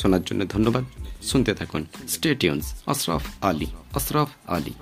শোনার জন্য ধন্যবাদ। শুনতে থাকুন স্টেটিউন্স আশরাফ আলী আশরাফ আলী।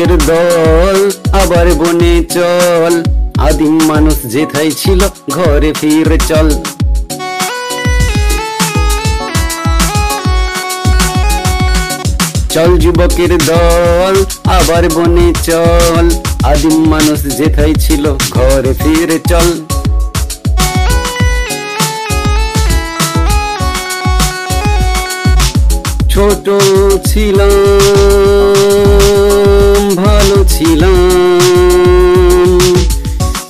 যুবকের দল, আবার বনে চল। আদিম মানুষ যেথায় ছিল, ঘরে ফিরে চল। চল যুবকের দল, আবার বনে চল। আদিম মানুষ যেথায় ছিল, ঘরে ফিরে চল। ছোট ছিলাম। ছিলাম।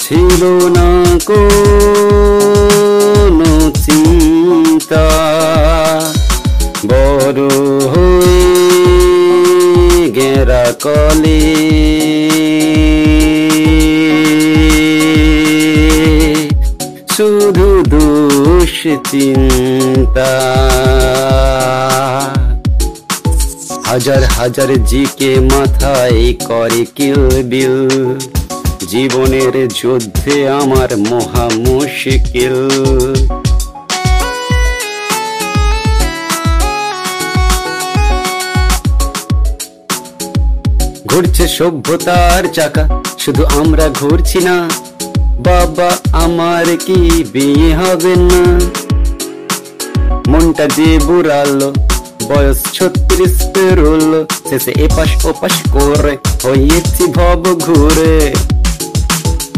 ছিল না কোনো চিন্তা। বড় হয়ে গেরা কলে। শুধু হাজার হাজার জিকে মাথায় করে কিল বিল। জীবনের যুদ্ধে আমার মহা মুশকিল। ঘুরছে সভ্যতার চাকা, শুধু আমরা ঘুরছি না। বাবা, আমার কি বিয়ে হবে না? মনটা যে বুড়ালো বয়স ছত্রিশ পেরুল। শেষে এপাশ ওপাশ করে হয়েছি ভব ঘুরে।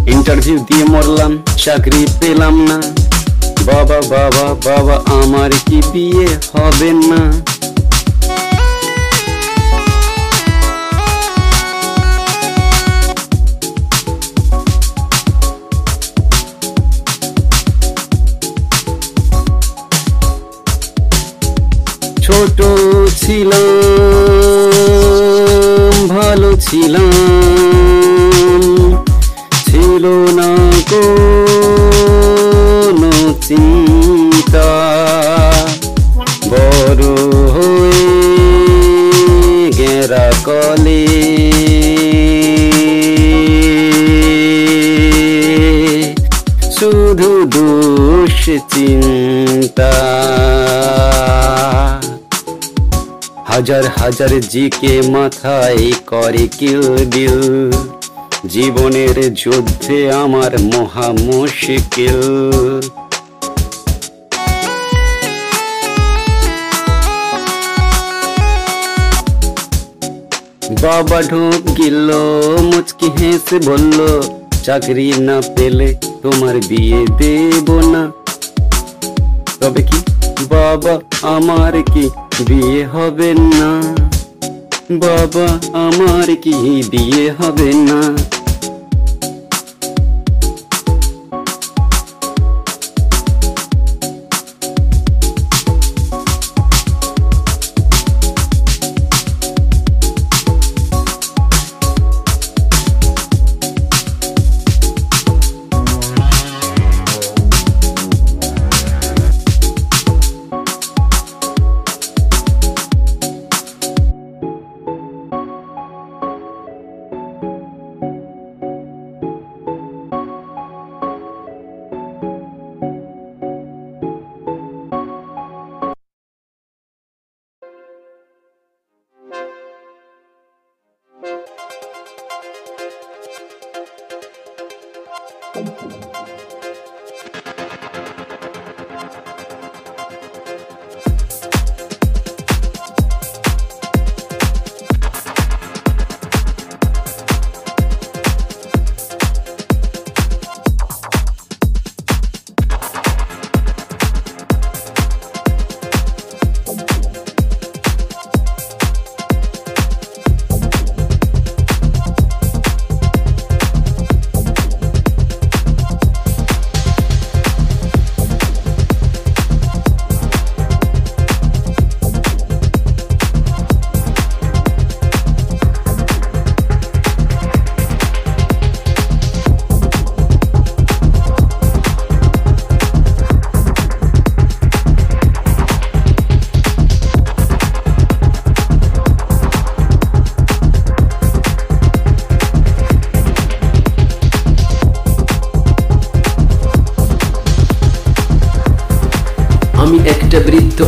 ইন্টারভিউ দিয়ে মরলাম, চাকরি পেলাম না। বাবা বাবা বাবা, আমার কি বিয়ে হবে না? ছোট ছিলাম, ভালো ছিলাম। ছিল না কোনো চিন্তা। বড় হয়ে গেরা কলে। শুধু দোষ চিন্তা। হাজার হাজার জিকে মাথায় করে কিল বিল জীবনের যুদ্ধে আমার মহা মুশকিল বাবা ঢোক গিল মুচকি হেসে বলল চাকরি না পেলে তোমার বিয়ে দেব না তবে কি বাবা আমার কি বিয়ে হবে না? বাবা আমার কি বিয়ে হবে না?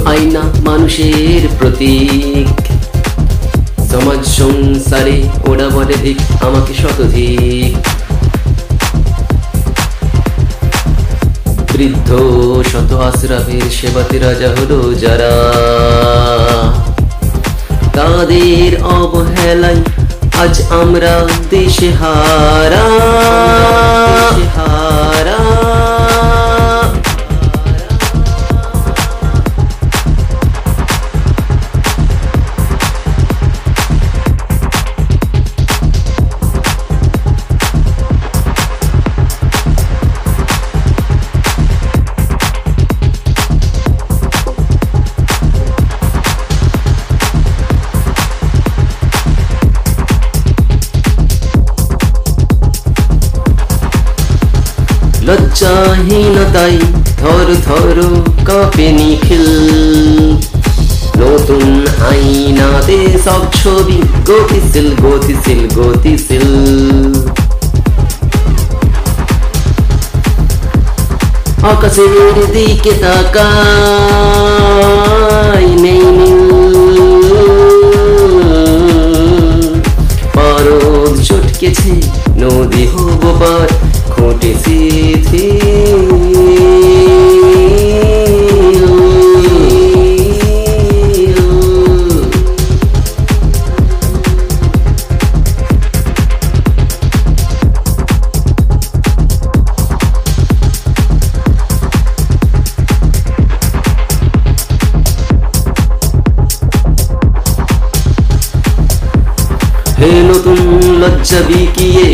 আয়না মানুষের প্রতীক। সমাজ সংসারে ওরা বলে দিক আমাকে শতধিক। বৃদ্ধ শত আশ্রাবের সেবাতে রাজা হলো যারা। তাদের অবহেলায় আজ আমরা দেশে হারা হারা। লজ্জাহীনতাই থর থর কাপে নিখিল। নতুন আইনাতে সব ছবি গতিশীল গতিশীল গতিশীল। আকাশের দিকে তাকাই নেই নতুন লজ্জা বিকিয়ে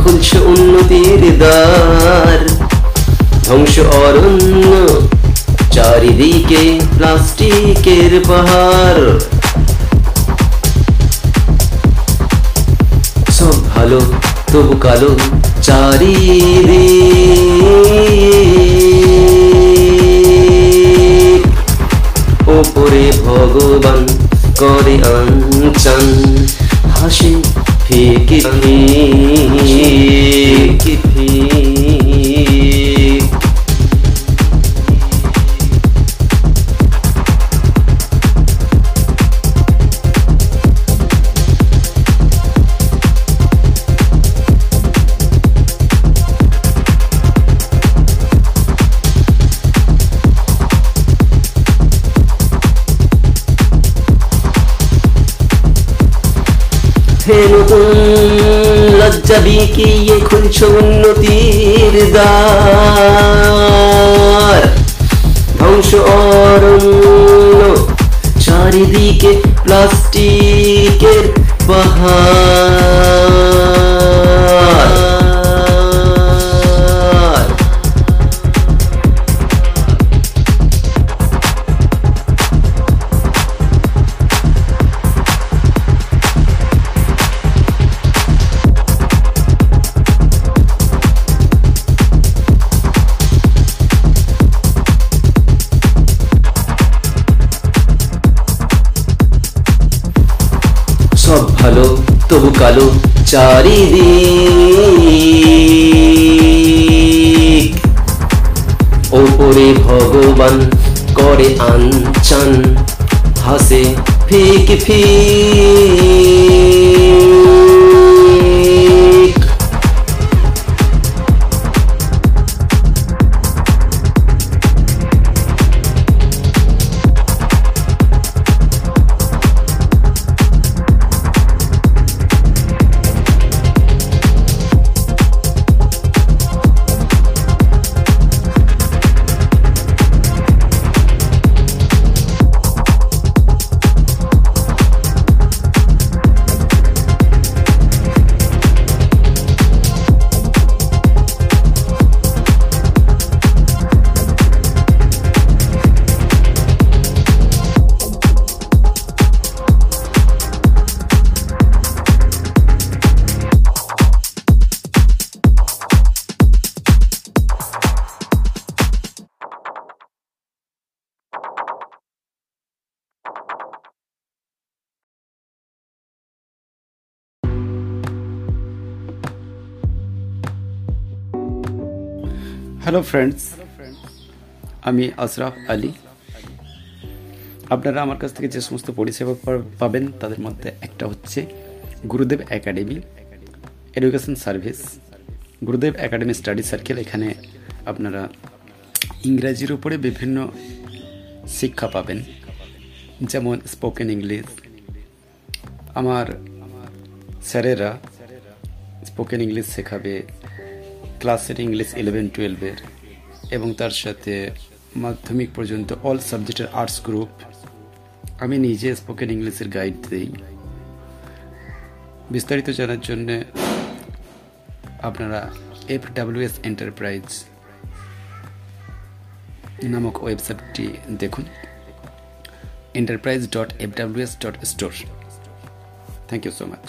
খুলছে উন্নতির দ্বার ধ্বংস অরণ্য চারিদিকে প্লাস্টিকের পাহাড় সব ভালো তবু কালো চারিদিক ওপরে ভগবান করে আনচান হাসি ফিকে ফিকে ফিক হে নতুন লজ্জা বিকিয়ে খুলছ উন্নতির দ্বার? ধ্বংস অরণ্য চারিদিকে প্লাস্টিকের পাহাড় চারিদিক ওপরে ভগবান করে আনচান হাসে ফিক ফিক। হ্যালো ফ্রেন্ডস আমি আশরাফ আলী আপনারা আমার কাছ থেকে যে সমস্ত পরিষেবা পাবেন, তাদের মধ্যে একটা হচ্ছে Gurudev academy, education service. Gurudev academy study circle, এখানে আপনারা ইংরাজির উপরে বিভিন্ন শিক্ষা পাবেন। যেমন স্পোকেন ইংলিশ আমার স্যারেরা স্পোকেন ইংলিশ শেখাবে। ক্লাসের ইংলিশ ইলেভেন টুয়েলভের এবং তার সাথে মাধ্যমিক পর্যন্ত অল সাবজেক্টের আর্টস গ্রুপ আমি নিজে স্পোকেন ইংলিশের গাইড দিই। বিস্তারিত জানার জন্যে আপনারা এফ ডাব্লিউএস এন্টারপ্রাইজ নামক ওয়েবসাইটটি দেখুন। Enterprise dot F WS dot store thank you so much